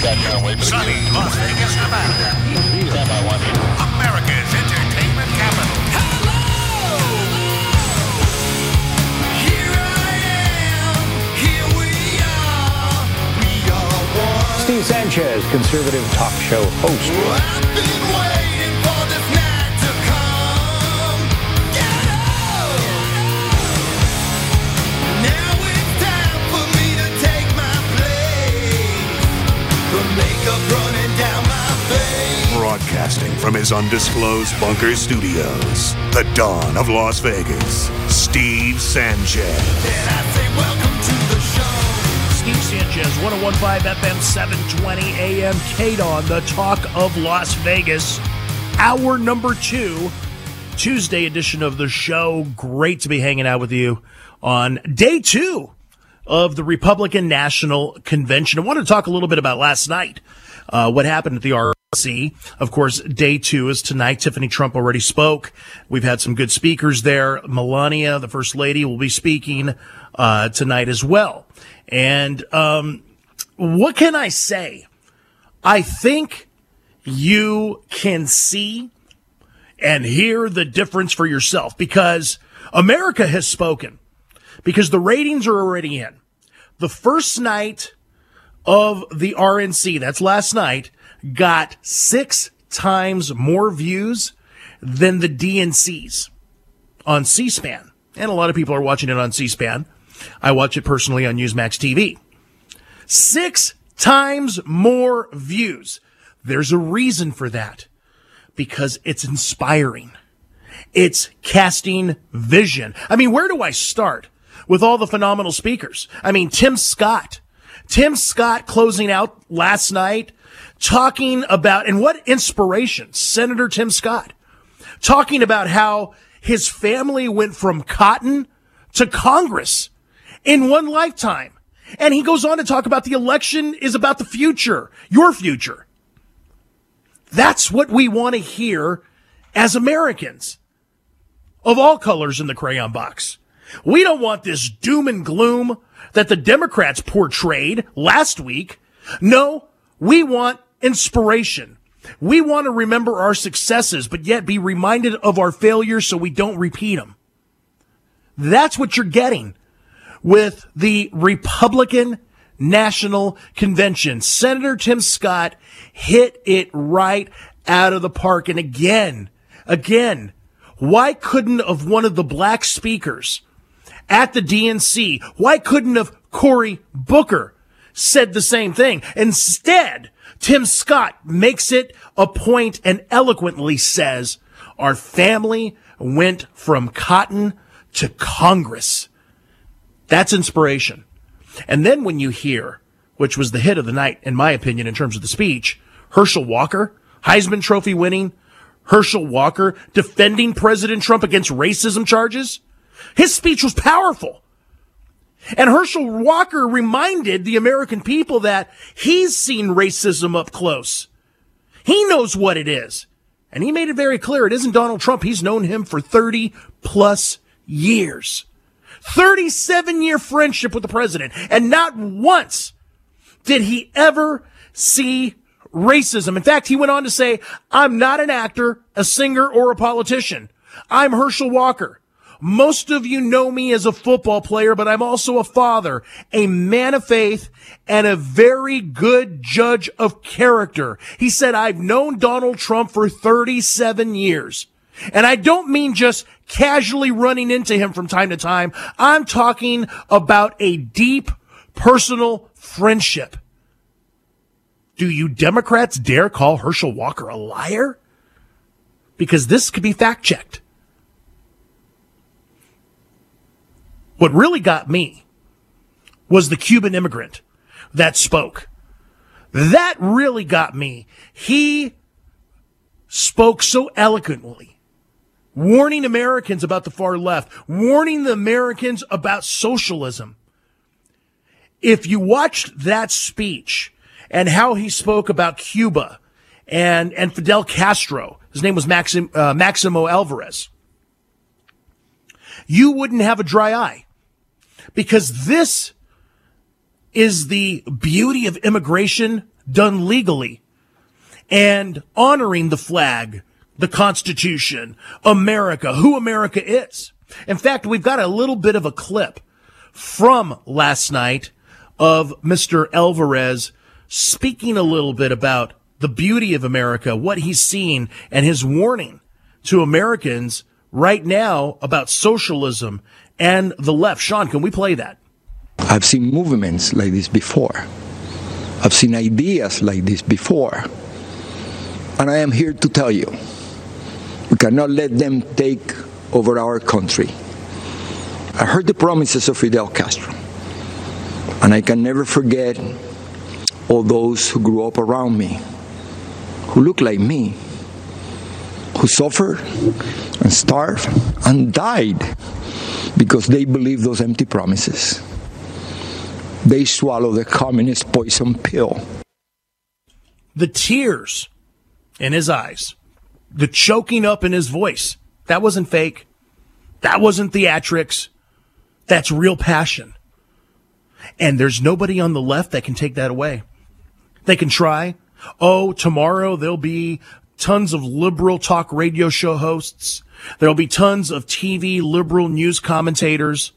Sunny Las Vegas, Nevada. America's entertainment capital. Hello! Here I am. Here we are. We are one. Steve Sanchez, conservative talk show host. Broadcasting from his undisclosed bunker studios, the dawn of Las Vegas, Steve Sanchez. Steve Sanchez, 1015 FM 720 AM KDON, the talk of Las Vegas. Hour number two, Tuesday edition of the show. Great to be hanging out with you on day two of the Republican National Convention. I want to talk a little bit about last night, uh, what happened at the RNC. Of course, day two is tonight. Tiffany Trump already spoke. We've had some good speakers there. Melania, the first lady, will be speaking uh, tonight as well. And um, what can I say? I think you can see and hear the difference for yourself because America has spoken because the ratings are already in. The first night of the RNC, that's last night, got six times more views than the DNCs on C-SPAN. And a lot of people are watching it on C-SPAN. I watch it personally on Newsmax TV. Six times more views. There's a reason for that because it's inspiring. It's casting vision. I mean, where do I start with all the phenomenal speakers? I mean, Tim Scott, Tim Scott closing out last night talking about, and what inspiration, Senator Tim Scott talking about how his family went from cotton to Congress in one lifetime. And he goes on to talk about the election is about the future, your future. That's what we want to hear as Americans of all colors in the crayon box. We don't want this doom and gloom that the Democrats portrayed last week. No, we want inspiration. We want to remember our successes, but yet be reminded of our failures so we don't repeat them. That's what you're getting with the Republican National Convention. Senator Tim Scott hit it right out of the park. And again, again, why couldn't of one of the black speakers at the DNC, why couldn't have Cory Booker said the same thing? Instead, Tim Scott makes it a point and eloquently says, our family went from cotton to Congress. That's inspiration. And then when you hear, which was the hit of the night, in my opinion, in terms of the speech, Herschel Walker, Heisman Trophy winning, Herschel Walker defending President Trump against racism charges. His speech was powerful. And Herschel Walker reminded the American people that he's seen racism up close. He knows what it is. And he made it very clear it isn't Donald Trump. He's known him for 30 plus years. 37 year friendship with the president. And not once did he ever see racism. In fact, he went on to say, I'm not an actor, a singer, or a politician. I'm Herschel Walker. Most of you know me as a football player, but I'm also a father, a man of faith, and a very good judge of character. He said, I've known Donald Trump for 37 years. And I don't mean just casually running into him from time to time. I'm talking about a deep personal friendship. Do you Democrats dare call Herschel Walker a liar? Because this could be fact checked. What really got me was the Cuban immigrant that spoke. That really got me. He spoke so eloquently, warning Americans about the far left, warning the Americans about socialism. If you watched that speech and how he spoke about Cuba and, and Fidel Castro, his name was Maxim, uh, Maximo Alvarez, you wouldn't have a dry eye because this is the beauty of immigration done legally and honoring the flag, the Constitution, America, who America is. In fact, we've got a little bit of a clip from last night of Mr. Alvarez speaking a little bit about the beauty of America, what he's seen, and his warning to Americans right now about socialism and the left. Sean, can we play that? I've seen movements like this before. I've seen ideas like this before. And I am here to tell you we cannot let them take over our country. I heard the promises of Fidel Castro, and I can never forget all those who grew up around me, who look like me, who suffered and starved and died because they believe those empty promises. They swallow the communist poison pill. The tears in his eyes, the choking up in his voice, that wasn't fake. That wasn't theatrics. That's real passion. And there's nobody on the left that can take that away. They can try. Oh, tomorrow there'll be tons of liberal talk radio show hosts. There'll be tons of TV liberal news commentators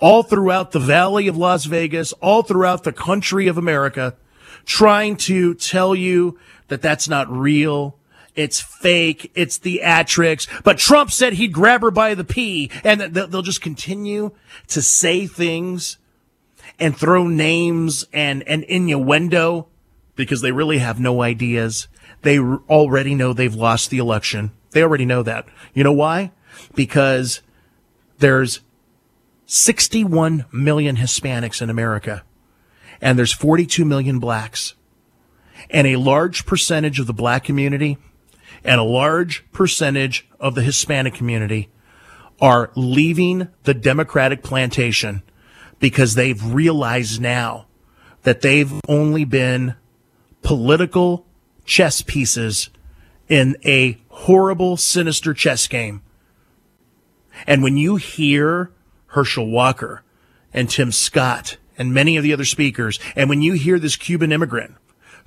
all throughout the Valley of Las Vegas, all throughout the country of America, trying to tell you that that's not real. It's fake. It's theatrics. But Trump said he'd grab her by the pee and they'll just continue to say things and throw names and, and innuendo because they really have no ideas. They already know they've lost the election. They already know that. You know why? Because there's 61 million Hispanics in America and there's 42 million blacks and a large percentage of the black community and a large percentage of the Hispanic community are leaving the Democratic plantation because they've realized now that they've only been political chess pieces in a horrible, sinister chess game. And when you hear Herschel Walker and Tim Scott and many of the other speakers, and when you hear this Cuban immigrant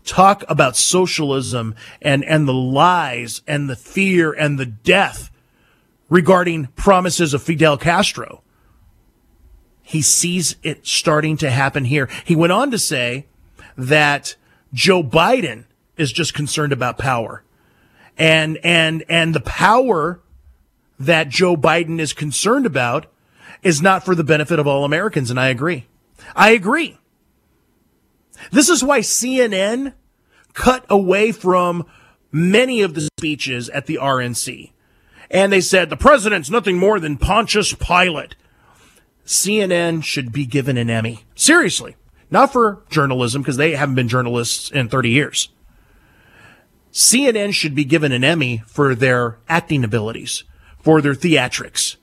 talk about socialism and, and the lies and the fear and the death regarding promises of Fidel Castro, he sees it starting to happen here. He went on to say that Joe Biden is just concerned about power. And, and, and the power that Joe Biden is concerned about is not for the benefit of all Americans. And I agree. I agree. This is why CNN cut away from many of the speeches at the RNC. And they said the president's nothing more than Pontius Pilate. CNN should be given an Emmy. Seriously. Not for journalism, because they haven't been journalists in 30 years. CNN should be given an Emmy for their acting abilities, for their theatrics,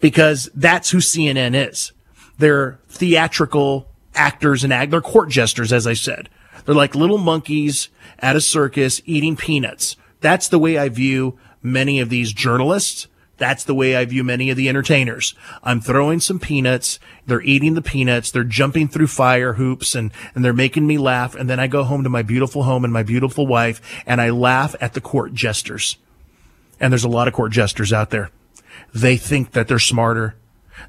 because that's who CNN is. They're theatrical actors and act. They're court jesters, as I said. They're like little monkeys at a circus eating peanuts. That's the way I view many of these journalists. That's the way I view many of the entertainers. I'm throwing some peanuts. They're eating the peanuts. They're jumping through fire hoops and, and they're making me laugh. And then I go home to my beautiful home and my beautiful wife and I laugh at the court jesters. And there's a lot of court jesters out there. They think that they're smarter.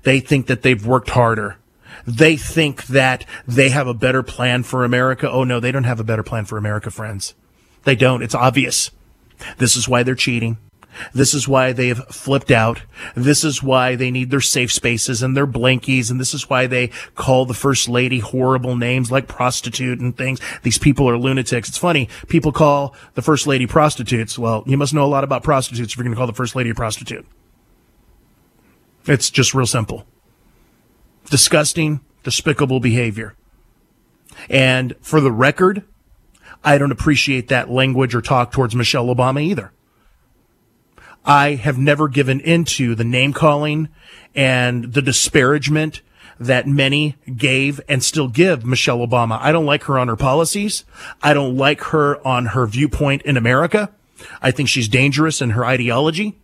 They think that they've worked harder. They think that they have a better plan for America. Oh no, they don't have a better plan for America, friends. They don't. It's obvious. This is why they're cheating. This is why they've flipped out. This is why they need their safe spaces and their blankies. And this is why they call the first lady horrible names like prostitute and things. These people are lunatics. It's funny. People call the first lady prostitutes. Well, you must know a lot about prostitutes if you're going to call the first lady a prostitute. It's just real simple. Disgusting, despicable behavior. And for the record, I don't appreciate that language or talk towards Michelle Obama either. I have never given into the name calling and the disparagement that many gave and still give Michelle Obama. I don't like her on her policies. I don't like her on her viewpoint in America. I think she's dangerous in her ideology,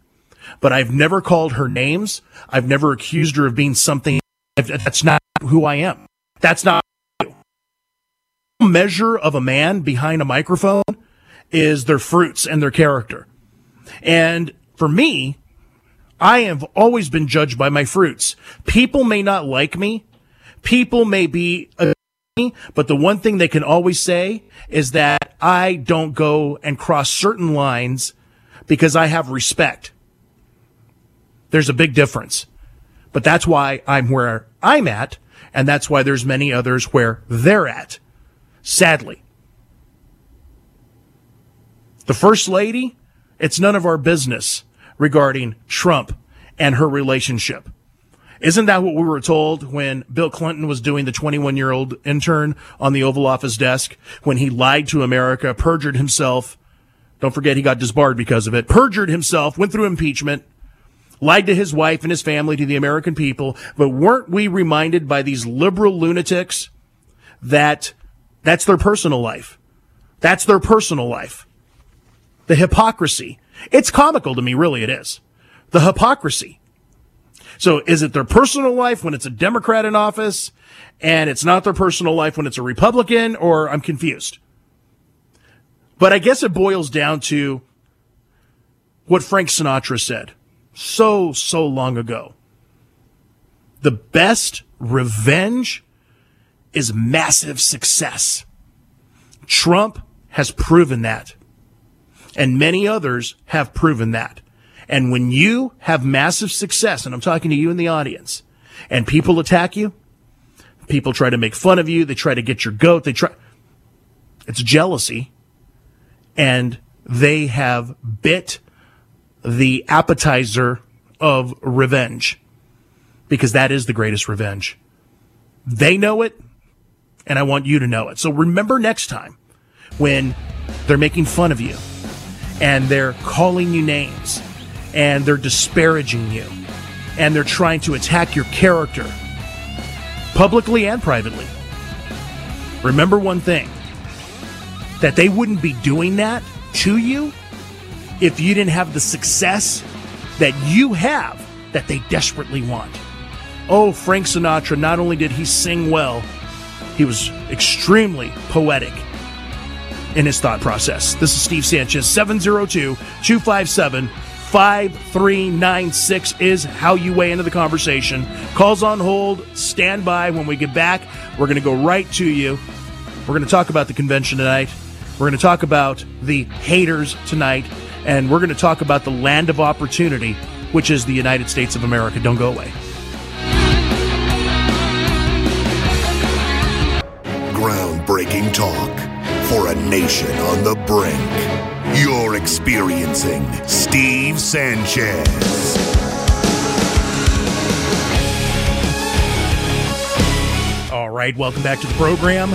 but I've never called her names. I've never accused her of being something that's not who I am. That's not measure of a man behind a microphone is their fruits and their character. And for me, I have always been judged by my fruits. People may not like me. People may be, me, but the one thing they can always say is that I don't go and cross certain lines because I have respect. There's a big difference. But that's why I'm where I'm at, and that's why there's many others where they're at. Sadly. The First Lady, it's none of our business regarding Trump and her relationship. Isn't that what we were told when Bill Clinton was doing the 21 year old intern on the Oval Office desk when he lied to America, perjured himself? Don't forget he got disbarred because of it, perjured himself, went through impeachment, lied to his wife and his family, to the American people. But weren't we reminded by these liberal lunatics that that's their personal life? That's their personal life. The hypocrisy. It's comical to me, really, it is. The hypocrisy. So is it their personal life when it's a Democrat in office and it's not their personal life when it's a Republican or I'm confused? But I guess it boils down to what Frank Sinatra said so, so long ago. The best revenge is massive success. Trump has proven that. And many others have proven that. And when you have massive success, and I'm talking to you in the audience, and people attack you, people try to make fun of you, they try to get your goat, they try, it's jealousy. And they have bit the appetizer of revenge because that is the greatest revenge. They know it, and I want you to know it. So remember next time when they're making fun of you and they're calling you names and they're disparaging you and they're trying to attack your character publicly and privately. Remember one thing that they wouldn't be doing that to you if you didn't have the success that you have that they desperately want. Oh, Frank Sinatra, not only did he sing well, he was extremely poetic in his thought process. This is Steve Sanchez, 702 257 5396 is how you weigh into the conversation. Calls on hold, stand by. When we get back, we're going to go right to you. We're going to talk about the convention tonight. We're going to talk about the haters tonight and we're going to talk about the land of opportunity, which is the United States of America. Don't go away. Groundbreaking talk for a nation on the brink. You're experiencing Steve Sanchez. All right, welcome back to the program.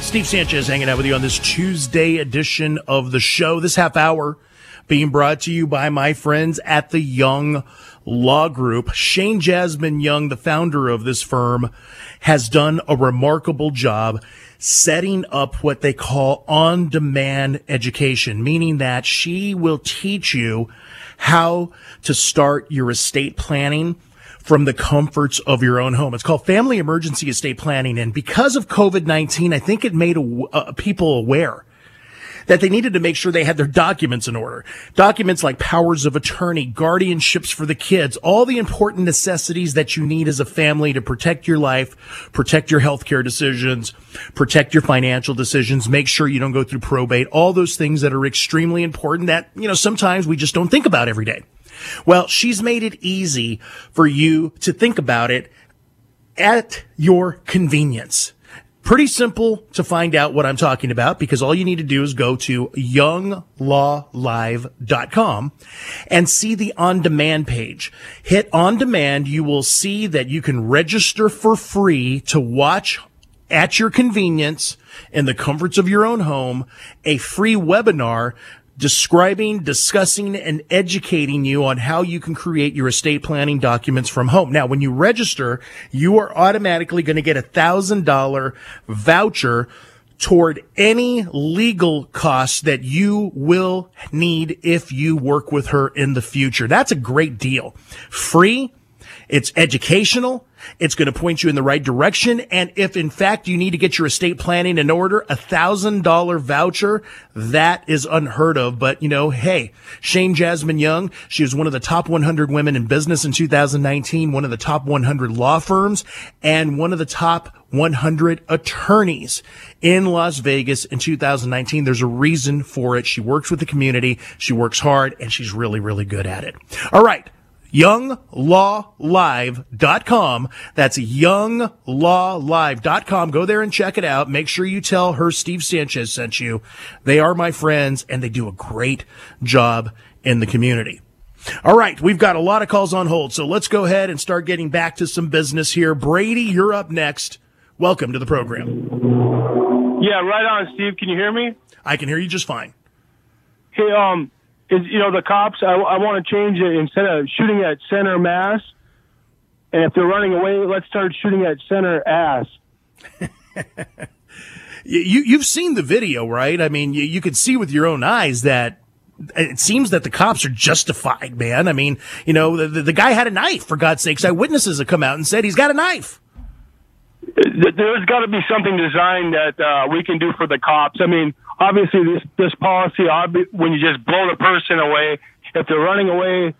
Steve Sanchez hanging out with you on this Tuesday edition of the show. This half hour being brought to you by my friends at the Young Law Group. Shane Jasmine Young, the founder of this firm, has done a remarkable job setting up what they call on demand education, meaning that she will teach you how to start your estate planning from the comforts of your own home. It's called Family Emergency Estate Planning. And because of COVID-19, I think it made a, uh, people aware that they needed to make sure they had their documents in order. Documents like powers of attorney, guardianships for the kids, all the important necessities that you need as a family to protect your life, protect your healthcare decisions, protect your financial decisions, make sure you don't go through probate, all those things that are extremely important that, you know, sometimes we just don't think about every day. Well, she's made it easy for you to think about it at your convenience. Pretty simple to find out what I'm talking about because all you need to do is go to younglawlive.com and see the on demand page. Hit on demand. You will see that you can register for free to watch at your convenience in the comforts of your own home a free webinar describing, discussing, and educating you on how you can create your estate planning documents from home. Now, when you register, you are automatically going to get a thousand dollar voucher toward any legal costs that you will need if you work with her in the future. That's a great deal. Free It's educational. It's going to point you in the right direction. And if in fact you need to get your estate planning in order, a thousand dollar voucher, that is unheard of. But you know, hey, Shane Jasmine Young, she was one of the top 100 women in business in 2019, one of the top 100 law firms and one of the top 100 attorneys in Las Vegas in 2019. There's a reason for it. She works with the community. She works hard and she's really, really good at it. All right younglawlive.com. That's younglawlive.com. Go there and check it out. Make sure you tell her Steve Sanchez sent you. They are my friends and they do a great job in the community. All right, we've got a lot of calls on hold, so let's go ahead and start getting back to some business here. Brady, you're up next. Welcome to the program. Yeah, right on, Steve. Can you hear me? I can hear you just fine. Hey, um, is you know the cops. I, I want to change it instead of shooting at center mass, and if they're running away, let's start shooting at center ass. you you've seen the video, right? I mean, you, you can see with your own eyes that it seems that the cops are justified, man. I mean, you know, the, the, the guy had a knife, for God's sakes. Eyewitnesses have come out and said he's got a knife. There's got to be something designed that uh, we can do for the cops. I mean, obviously this this policy when you just blow the person away if they're running away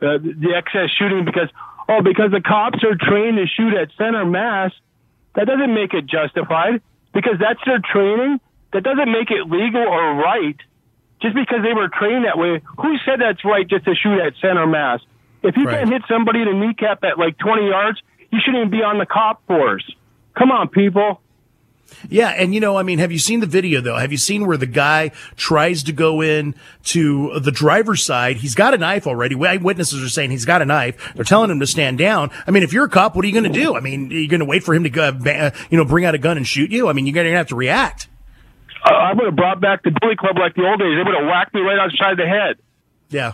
uh, the excess shooting because oh because the cops are trained to shoot at center mass that doesn't make it justified because that's their training. That doesn't make it legal or right. Just because they were trained that way who said that's right just to shoot at center mass? If you right. can hit somebody in the kneecap at like 20 yards you shouldn't even be on the cop force. Come on people yeah, and you know, I mean, have you seen the video though? Have you seen where the guy tries to go in to the driver's side? He's got a knife already. Witnesses are saying he's got a knife. They're telling him to stand down. I mean, if you're a cop, what are you going to do? I mean, you're going to wait for him to go, you know, bring out a gun and shoot you? I mean, you're going to have to react. Uh, I would have brought back the bully club like the old days. They would have whacked me right outside the head. Yeah.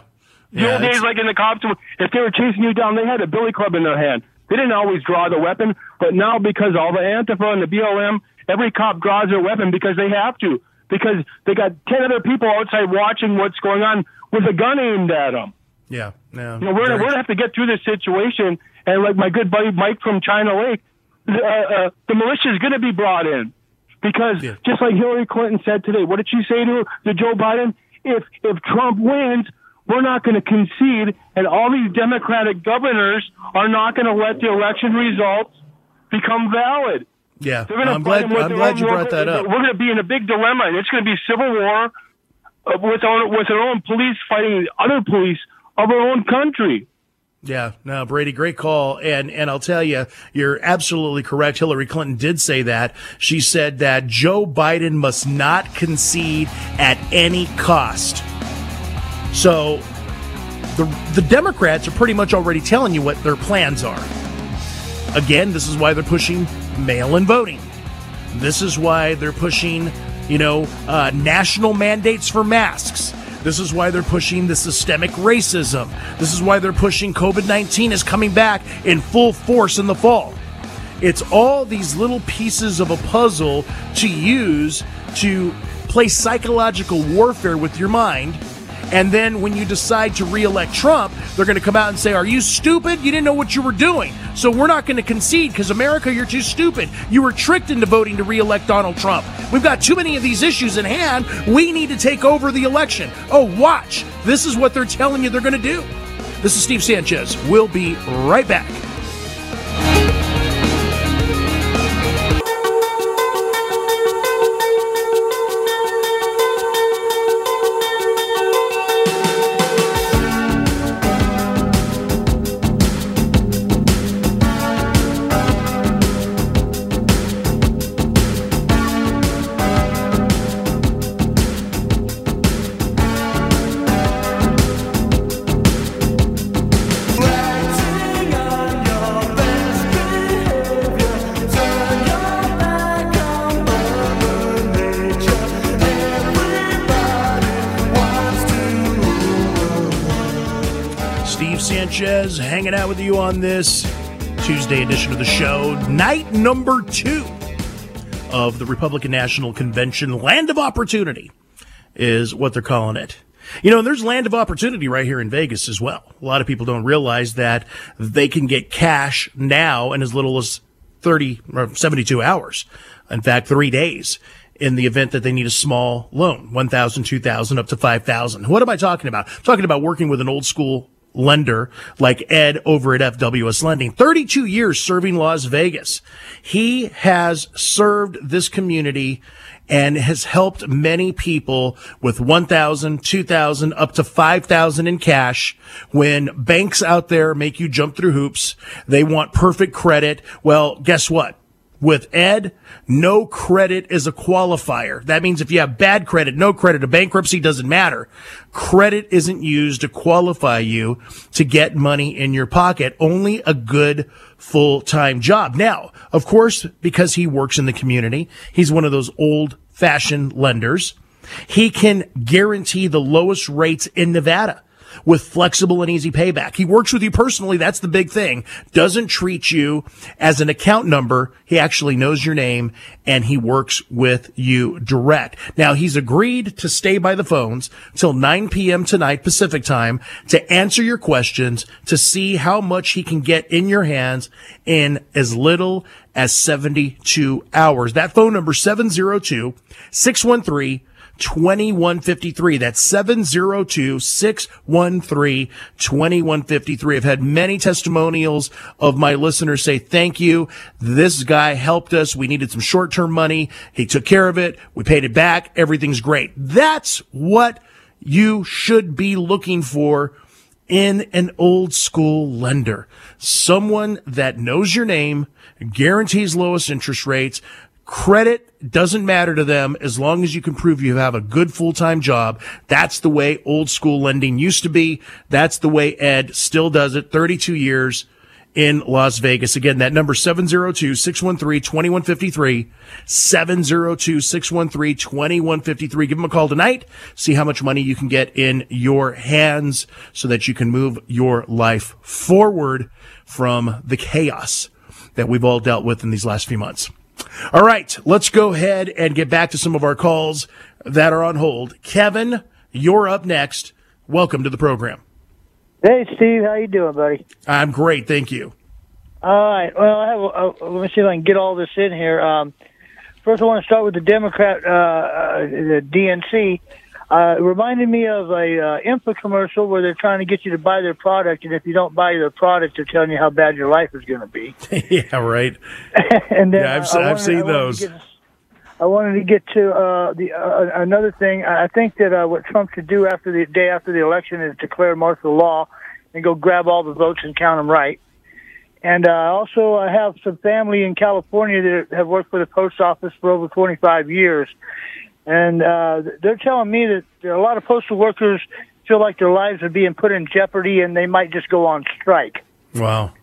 The yeah, old days, like in the cops, if they were chasing you down, they had a billy club in their hand. They didn't always draw the weapon, but now because all the Antifa and the BLM Every cop draws their weapon because they have to, because they got 10 other people outside watching what's going on with a gun aimed at them. Yeah, yeah. You know, we're, we're going to have to get through this situation. And like my good buddy Mike from China Lake, uh, uh, the militia is going to be brought in because yeah. just like Hillary Clinton said today, what did she say to, to Joe Biden? If, if Trump wins, we're not going to concede, and all these Democratic governors are not going to let the election results become valid. Yeah, I'm glad. I'm glad you brought that up. We're going to be in a big dilemma, and it's going to be civil war uh, with our with our own police fighting other police of our own country. Yeah, no, Brady, great call. And, and I'll tell you, you're absolutely correct. Hillary Clinton did say that. She said that Joe Biden must not concede at any cost. So the, the Democrats are pretty much already telling you what their plans are. Again, this is why they're pushing mail in voting. This is why they're pushing, you know, uh, national mandates for masks. This is why they're pushing the systemic racism. This is why they're pushing COVID 19 is coming back in full force in the fall. It's all these little pieces of a puzzle to use to play psychological warfare with your mind and then when you decide to re-elect Trump, they're going to come out and say, "Are you stupid? You didn't know what you were doing." So we're not going to concede because America, you're too stupid. You were tricked into voting to re-elect Donald Trump. We've got too many of these issues in hand. We need to take over the election. Oh, watch. This is what they're telling you they're going to do. This is Steve Sanchez. We'll be right back. You on this Tuesday edition of the show, night number two of the Republican National Convention. Land of Opportunity is what they're calling it. You know, there's land of opportunity right here in Vegas as well. A lot of people don't realize that they can get cash now in as little as 30 or 72 hours. In fact, three days in the event that they need a small loan, 1,000, 2,000, up to 5,000. What am I talking about? I'm talking about working with an old school lender like Ed over at FWS Lending. 32 years serving Las Vegas. He has served this community and has helped many people with 1,000, 2,000, up to 5,000 in cash. When banks out there make you jump through hoops, they want perfect credit. Well, guess what? With Ed, no credit is a qualifier. That means if you have bad credit, no credit, a bankruptcy doesn't matter. Credit isn't used to qualify you to get money in your pocket. Only a good full-time job. Now, of course, because he works in the community, he's one of those old fashioned lenders. He can guarantee the lowest rates in Nevada with flexible and easy payback. He works with you personally. That's the big thing. Doesn't treat you as an account number. He actually knows your name and he works with you direct. Now he's agreed to stay by the phones till 9 p.m. tonight Pacific time to answer your questions to see how much he can get in your hands in as little as 72 hours. That phone number 702 613 2153. That's 702 613 2153. I've had many testimonials of my listeners say, thank you. This guy helped us. We needed some short term money. He took care of it. We paid it back. Everything's great. That's what you should be looking for in an old school lender. Someone that knows your name, guarantees lowest interest rates, Credit doesn't matter to them as long as you can prove you have a good full-time job. That's the way old school lending used to be. That's the way Ed still does it. 32 years in Las Vegas. Again, that number 702-613-2153, 702-613-2153. Give them a call tonight. See how much money you can get in your hands so that you can move your life forward from the chaos that we've all dealt with in these last few months. All right, let's go ahead and get back to some of our calls that are on hold. Kevin, you're up next. Welcome to the program. Hey, Steve, how you doing, buddy? I'm great, thank you. All right. Well, I have, uh, let me see if I can get all this in here. Um, first, I want to start with the Democrat, uh, uh, the DNC. Uh, it reminded me of a uh, commercial where they're trying to get you to buy their product, and if you don't buy their product, they're telling you how bad your life is going to be. yeah, right. and then yeah, I've, I, I I've seen I those. Get, I wanted to get to uh, the uh, another thing. I think that uh, what Trump should do after the day after the election is declare martial law and go grab all the votes and count them right. And uh, also, I have some family in California that have worked for the post office for over 25 years and uh, they're telling me that a lot of postal workers feel like their lives are being put in jeopardy and they might just go on strike. Wow.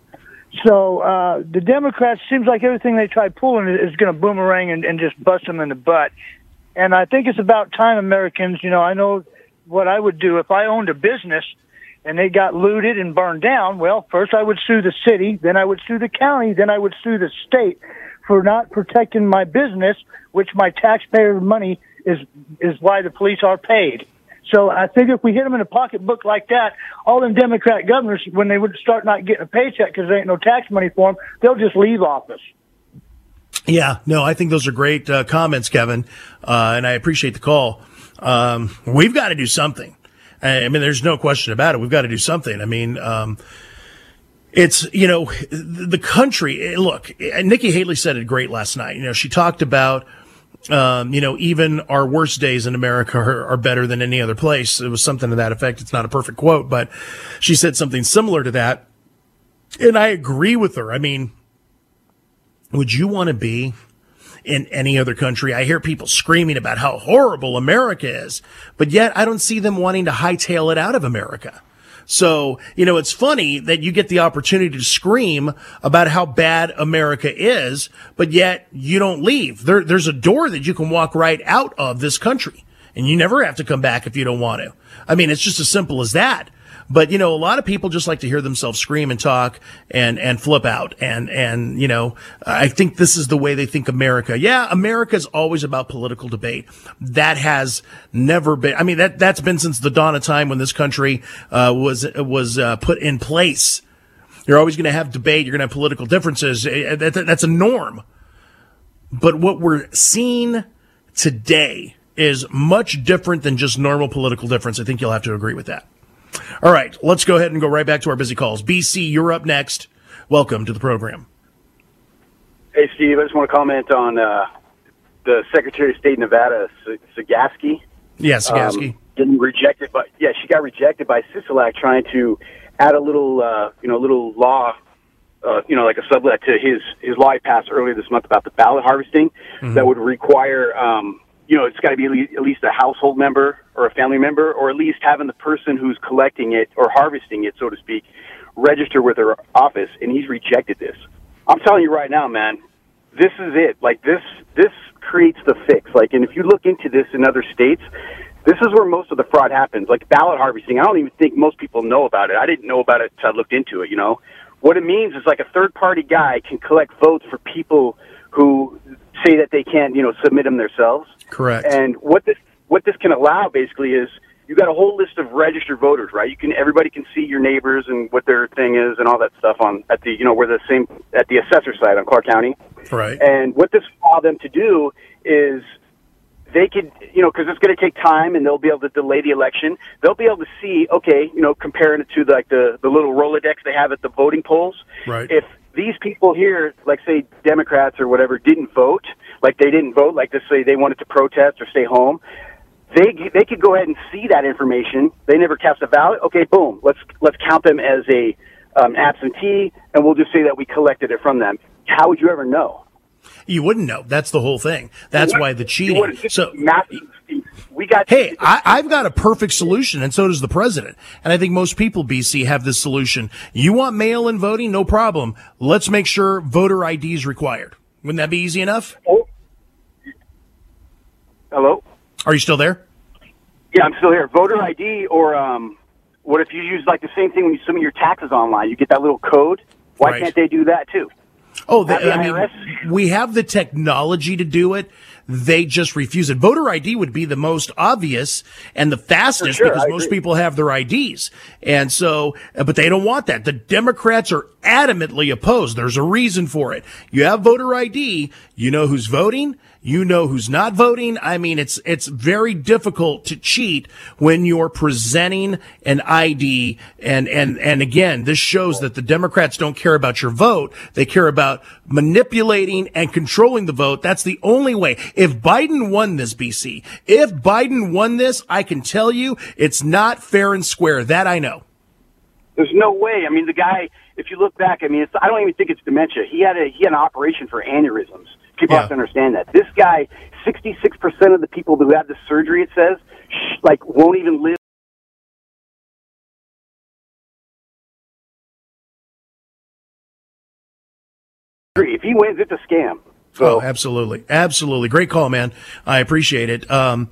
So uh, the Democrats seems like everything they try pulling is going to boomerang and, and just bust them in the butt. And I think it's about time Americans, you know, I know what I would do if I owned a business and they got looted and burned down. Well, first I would sue the city, then I would sue the county, then I would sue the state for not protecting my business, which my taxpayer money is is why the police are paid. So I figure if we hit them in a pocketbook like that, all them Democrat governors, when they would start not getting a paycheck because there ain't no tax money for them, they'll just leave office. Yeah, no, I think those are great uh, comments, Kevin, uh, and I appreciate the call. Um, we've got to do something. I mean, there's no question about it. We've got to do something. I mean, um, it's you know the country. Look, Nikki Haley said it great last night. You know, she talked about um, you know, even our worst days in America are, are, better than any other place. It was something to that effect. It's not a perfect quote, but she said something similar to that. And I agree with her. I mean, would you want to be in any other country? I hear people screaming about how horrible America is, but yet I don't see them wanting to hightail it out of America. So, you know, it's funny that you get the opportunity to scream about how bad America is, but yet you don't leave. There, there's a door that you can walk right out of this country and you never have to come back if you don't want to. I mean, it's just as simple as that. But you know, a lot of people just like to hear themselves scream and talk and and flip out. And and you know, I think this is the way they think America. Yeah, America's always about political debate. That has never been. I mean, that that's been since the dawn of time when this country uh, was was uh, put in place. You're always going to have debate. You're going to have political differences. Eh, that's a norm. But what we're seeing today is much different than just normal political difference. I think you'll have to agree with that. All right, let's go ahead and go right back to our busy calls. BC, you're up next. Welcome to the program. Hey, Steve, I just want to comment on uh, the Secretary of State of Nevada, Cegavske. Yeah, Cegavske. Um, getting rejected, but yeah, she got rejected by Sisolak trying to add a little, uh, you know, little law, uh, you know, like a sublet to his his law he passed earlier this month about the ballot harvesting mm-hmm. that would require um, you know, it's got to be at least a household member or a family member, or at least having the person who's collecting it or harvesting it, so to speak, register with their office. And he's rejected this. I'm telling you right now, man, this is it. Like this, this creates the fix. Like, and if you look into this in other states, this is where most of the fraud happens. Like ballot harvesting, I don't even think most people know about it. I didn't know about it until I looked into it. You know, what it means is like a third party guy can collect votes for people who say that they can't, you know, submit them themselves. Correct. And what this what this can allow basically is you got a whole list of registered voters, right? You can everybody can see your neighbors and what their thing is and all that stuff on at the you know where the same at the assessor site on Clark County. Right. And what this allow them to do is they could, you know, because it's going to take time, and they'll be able to delay the election. They'll be able to see, okay, you know, comparing it to like the the little Rolodex they have at the voting polls. Right. If these people here, like say Democrats or whatever, didn't vote, like they didn't vote, like to say they wanted to protest or stay home, they they could go ahead and see that information. They never cast a ballot. Okay, boom. Let's let's count them as a um, absentee, and we'll just say that we collected it from them. How would you ever know? You wouldn't know. That's the whole thing. That's why the cheating. So we got. Hey, I, I've got a perfect solution, and so does the president. And I think most people, BC, have this solution. You want mail-in voting? No problem. Let's make sure voter ID is required. Wouldn't that be easy enough? Oh. Hello. Are you still there? Yeah, I'm still here. Voter ID, or um, what if you use like the same thing when you submit your taxes online? You get that little code. Why right. can't they do that too? Oh, I mean, we have the technology to do it. They just refuse it. Voter ID would be the most obvious and the fastest sure, because I most agree. people have their IDs. And so, uh, but they don't want that. The Democrats are adamantly opposed. There's a reason for it. You have voter ID. You know who's voting you know who's not voting. I mean, it's, it's very difficult to cheat when you're presenting an ID. And, and, and again, this shows that the Democrats don't care about your vote. They care about manipulating and controlling the vote. That's the only way. If Biden won this, BC, if Biden won this, I can tell you it's not fair and square. That I know. There's no way. I mean, the guy, if you look back, I mean, I don't even think it's dementia. He had a, he had an operation for aneurysms. People yeah. have to understand that. This guy, 66% of the people who have the surgery, it says, sh- like, won't even live. If he wins, it's a scam. So. Oh, absolutely. Absolutely. Great call, man. I appreciate it. Um,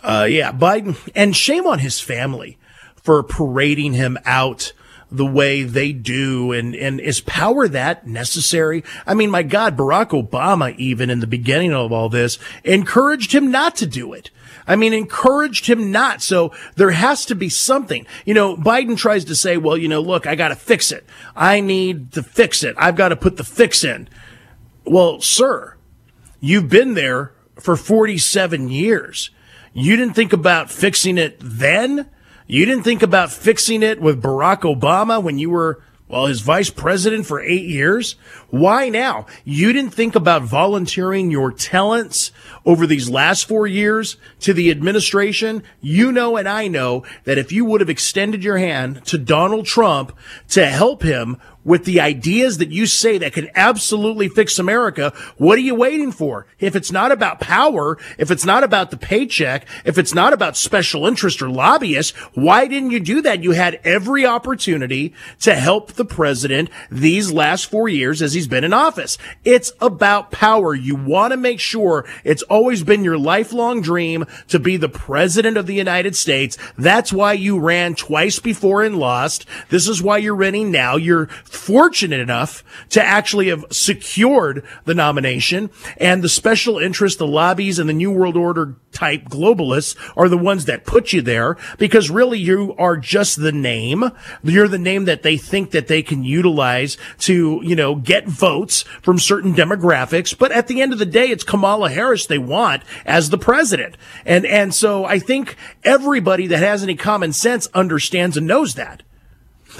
uh, yeah, Biden, and shame on his family for parading him out the way they do? And, and is power that necessary? I mean, my God, Barack Obama, even in the beginning of all this, encouraged him not to do it. I mean, encouraged him not. So there has to be something. You know, Biden tries to say, well, you know, look, I got to fix it. I need to fix it. I've got to put the fix in. Well, sir, you've been there for 47 years. You didn't think about fixing it then? You didn't think about fixing it with Barack Obama when you were, well, his vice president for eight years? Why now? You didn't think about volunteering your talents over these last four years to the administration? You know, and I know that if you would have extended your hand to Donald Trump to help him with the ideas that you say that can absolutely fix America, what are you waiting for? If it's not about power, if it's not about the paycheck, if it's not about special interest or lobbyists, why didn't you do that? You had every opportunity to help the president these last four years as he's been in office. It's about power. You want to make sure it's always been your lifelong dream to be the president of the United States. That's why you ran twice before and lost. This is why you're running now. You're fortunate enough to actually have secured the nomination and the special interest, the lobbies and the New World Order type globalists are the ones that put you there because really you are just the name. You're the name that they think that they can utilize to, you know, get votes from certain demographics. But at the end of the day, it's Kamala Harris they want as the president. And, and so I think everybody that has any common sense understands and knows that.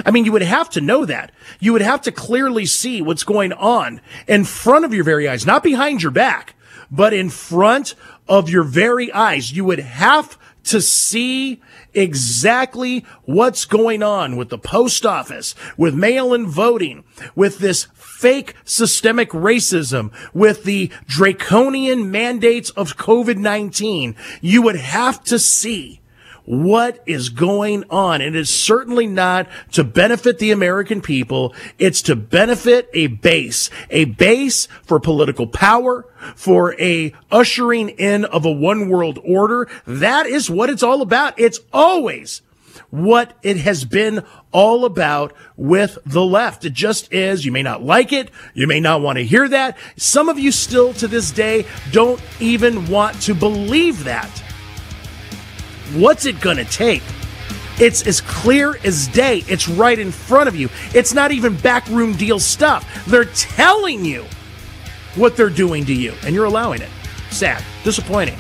I mean, you would have to know that. You would have to clearly see what's going on in front of your very eyes, not behind your back, but in front of your very eyes. You would have to see exactly what's going on with the post office, with mail-in voting, with this fake systemic racism, with the draconian mandates of COVID-19. You would have to see what is going on. And It is certainly not to benefit the American people. It's to benefit a base, a base for political power, for a ushering in of a one world order. That is what it's all about. It's always what it has been all about with the left. It just is. You may not like it. You may not want to hear that. Some of you still to this day don't even want to believe that. What's it going to take? It's as clear as day. It's right in front of you. It's not even backroom deal stuff. They're telling you what they're doing to you, and you're allowing it. Sad. Disappointing.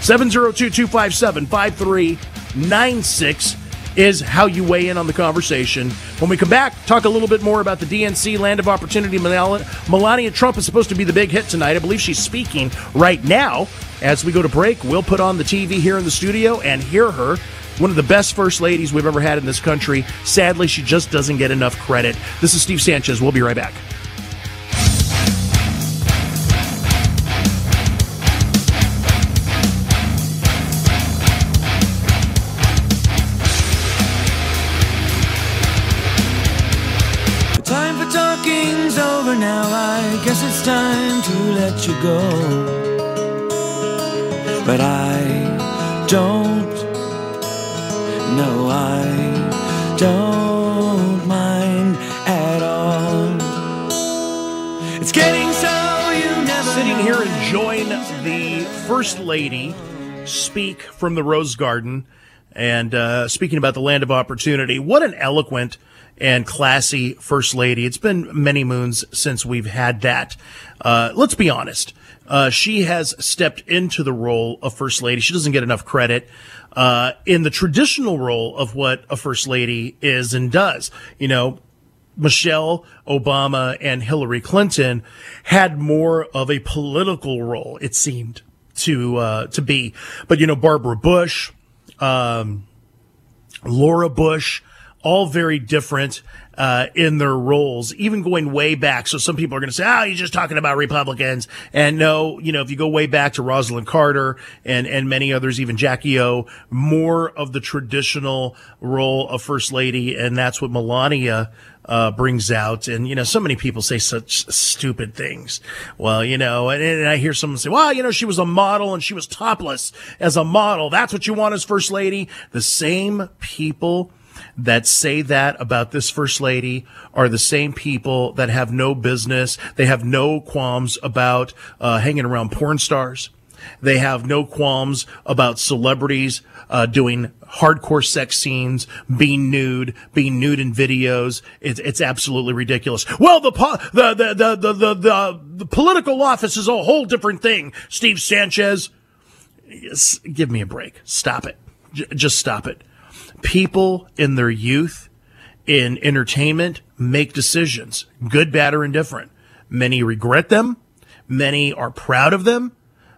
702 257 5396 is how you weigh in on the conversation. When we come back, talk a little bit more about the DNC Land of Opportunity. Melania Trump is supposed to be the big hit tonight. I believe she's speaking right now. As we go to break, we'll put on the TV here in the studio and hear her. One of the best first ladies we've ever had in this country. Sadly, she just doesn't get enough credit. This is Steve Sanchez. We'll be right back. Now, I guess it's time to let you go. But I don't, no, I don't mind at all. It's getting so you never. Sitting here enjoying the First Lady speak from the Rose Garden and uh, speaking about the land of opportunity. What an eloquent and classy first lady. It's been many moons since we've had that. Uh, let's be honest. Uh, she has stepped into the role of first lady. She doesn't get enough credit. Uh, in the traditional role of what a first lady is and does. You know, Michelle Obama and Hillary Clinton had more of a political role, it seemed to, uh, to be. But, you know, Barbara Bush, um, Laura Bush, all very different uh, in their roles, even going way back. So some people are going to say, "Oh, you're just talking about Republicans," and no, you know, if you go way back to Rosalynn Carter and and many others, even Jackie O, more of the traditional role of first lady, and that's what Melania. Uh, brings out. And, you know, so many people say such stupid things. Well, you know, and, and, I hear someone say, well, you know, she was a model and she was topless as a model. That's what you want as first lady. The same people that say that about this first lady are the same people that have no business. They have no qualms about uh, hanging around porn stars. They have no qualms about celebrities uh, doing hardcore sex scenes, being nude, being nude in videos. It's, it's absolutely ridiculous. Well, the, po- the, the, the, the, the, the, the political office is a whole different thing. Steve Sanchez, give me a break. Stop it. J- just stop it people in their youth in entertainment make decisions, good, bad, or indifferent. Many regret them. Many are proud of them.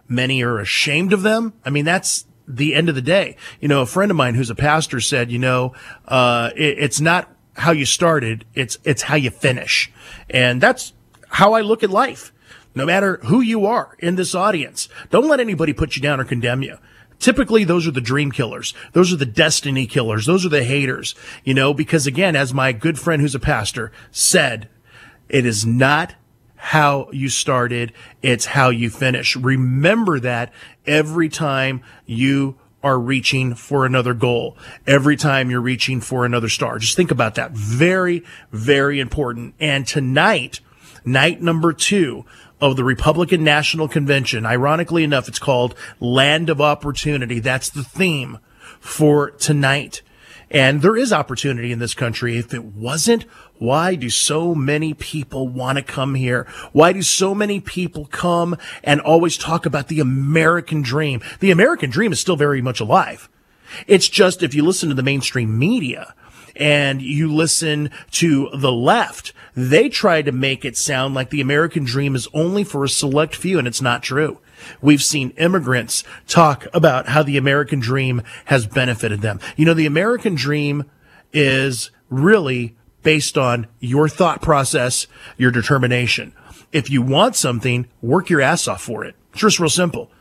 Many are ashamed of them. I mean, that's the end of the day. You know, a friend of mine who's a pastor said, you know, uh, it, it's not how you started. It's, it's how you finish. And that's how I look at life. No matter who you are in this audience, don't let anybody put you down or condemn you. Typically, those are the dream killers. Those are the destiny killers. Those are the haters, you know, because again, as my good friend who's a pastor said, it is not how you started. It's how you finish. Remember that every time you are reaching for another goal, every time you're reaching for another star. Just think about that. Very, very important. And tonight, night number two of the Republican National Convention, ironically enough, it's called Land of Opportunity. That's the theme for tonight. And there is opportunity in this country. If it wasn't, why do so many people want to come here? Why do so many people come and always talk about the American dream? The American dream is still very much alive. It's just if you listen to the mainstream media and you listen to the left, they try to make it sound like the American dream is only for a select few, and it's not true. We've seen immigrants talk about how the American dream has benefited them. You know, the American dream is really based on your thought process, your determination. If you want something, work your ass off for it. It's just real simple.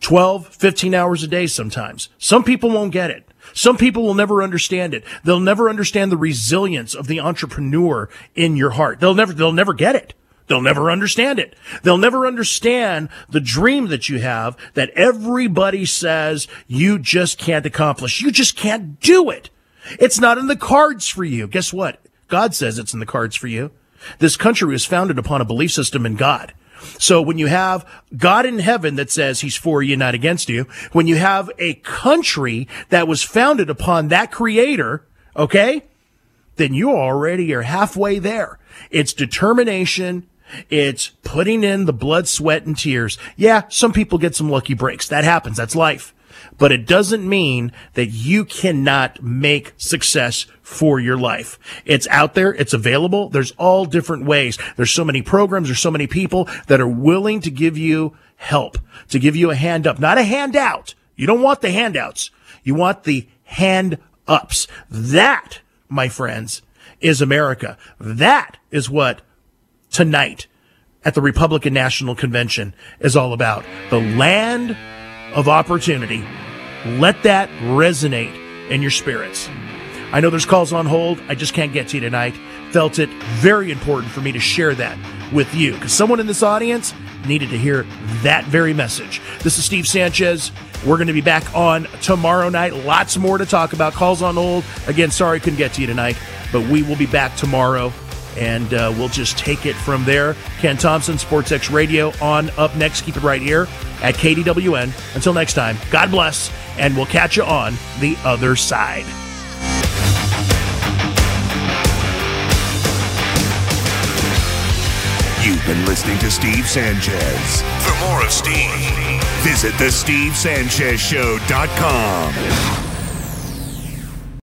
12, 15 hours a day sometimes. Some people won't get it. Some people will never understand it. They'll never understand the resilience of the entrepreneur in your heart. They'll never, they'll never get it. They'll never understand it. They'll never understand the dream that you have that everybody says you just can't accomplish. You just can't do it. It's not in the cards for you. Guess what? God says it's in the cards for you. This country was founded upon a belief system in God. So when you have God in heaven that says he's for you, not against you, when you have a country that was founded upon that creator, okay, then you already are halfway there. It's determination. It's putting in the blood, sweat, and tears. Yeah, some people get some lucky breaks. That happens. That's life. But it doesn't mean that you cannot make success for your life. It's out there. It's available. There's all different ways. There's so many programs. There's so many people that are willing to give you help, to give you a hand up, not a handout. You don't want the handouts. You want the hand ups. That, my friends, is America. That is what tonight at the Republican National Convention is all about. The land of opportunity. Let that resonate in your spirits. I know there's calls on hold. I just can't get to you tonight. Felt it very important for me to share that with you because someone in this audience needed to hear that very message. This is Steve Sanchez. We're going to be back on tomorrow night. Lots more to talk about. Calls on hold. Again, sorry couldn't get to you tonight, but we will be back tomorrow and uh, we'll just take it from there. Ken Thompson, SportsX Radio, on up next. Keep it right here at KDWN. Until next time, God bless, and we'll catch you on the other side. You've been listening to Steve Sanchez. For more of Steve, visit thestevesanchezshow.com.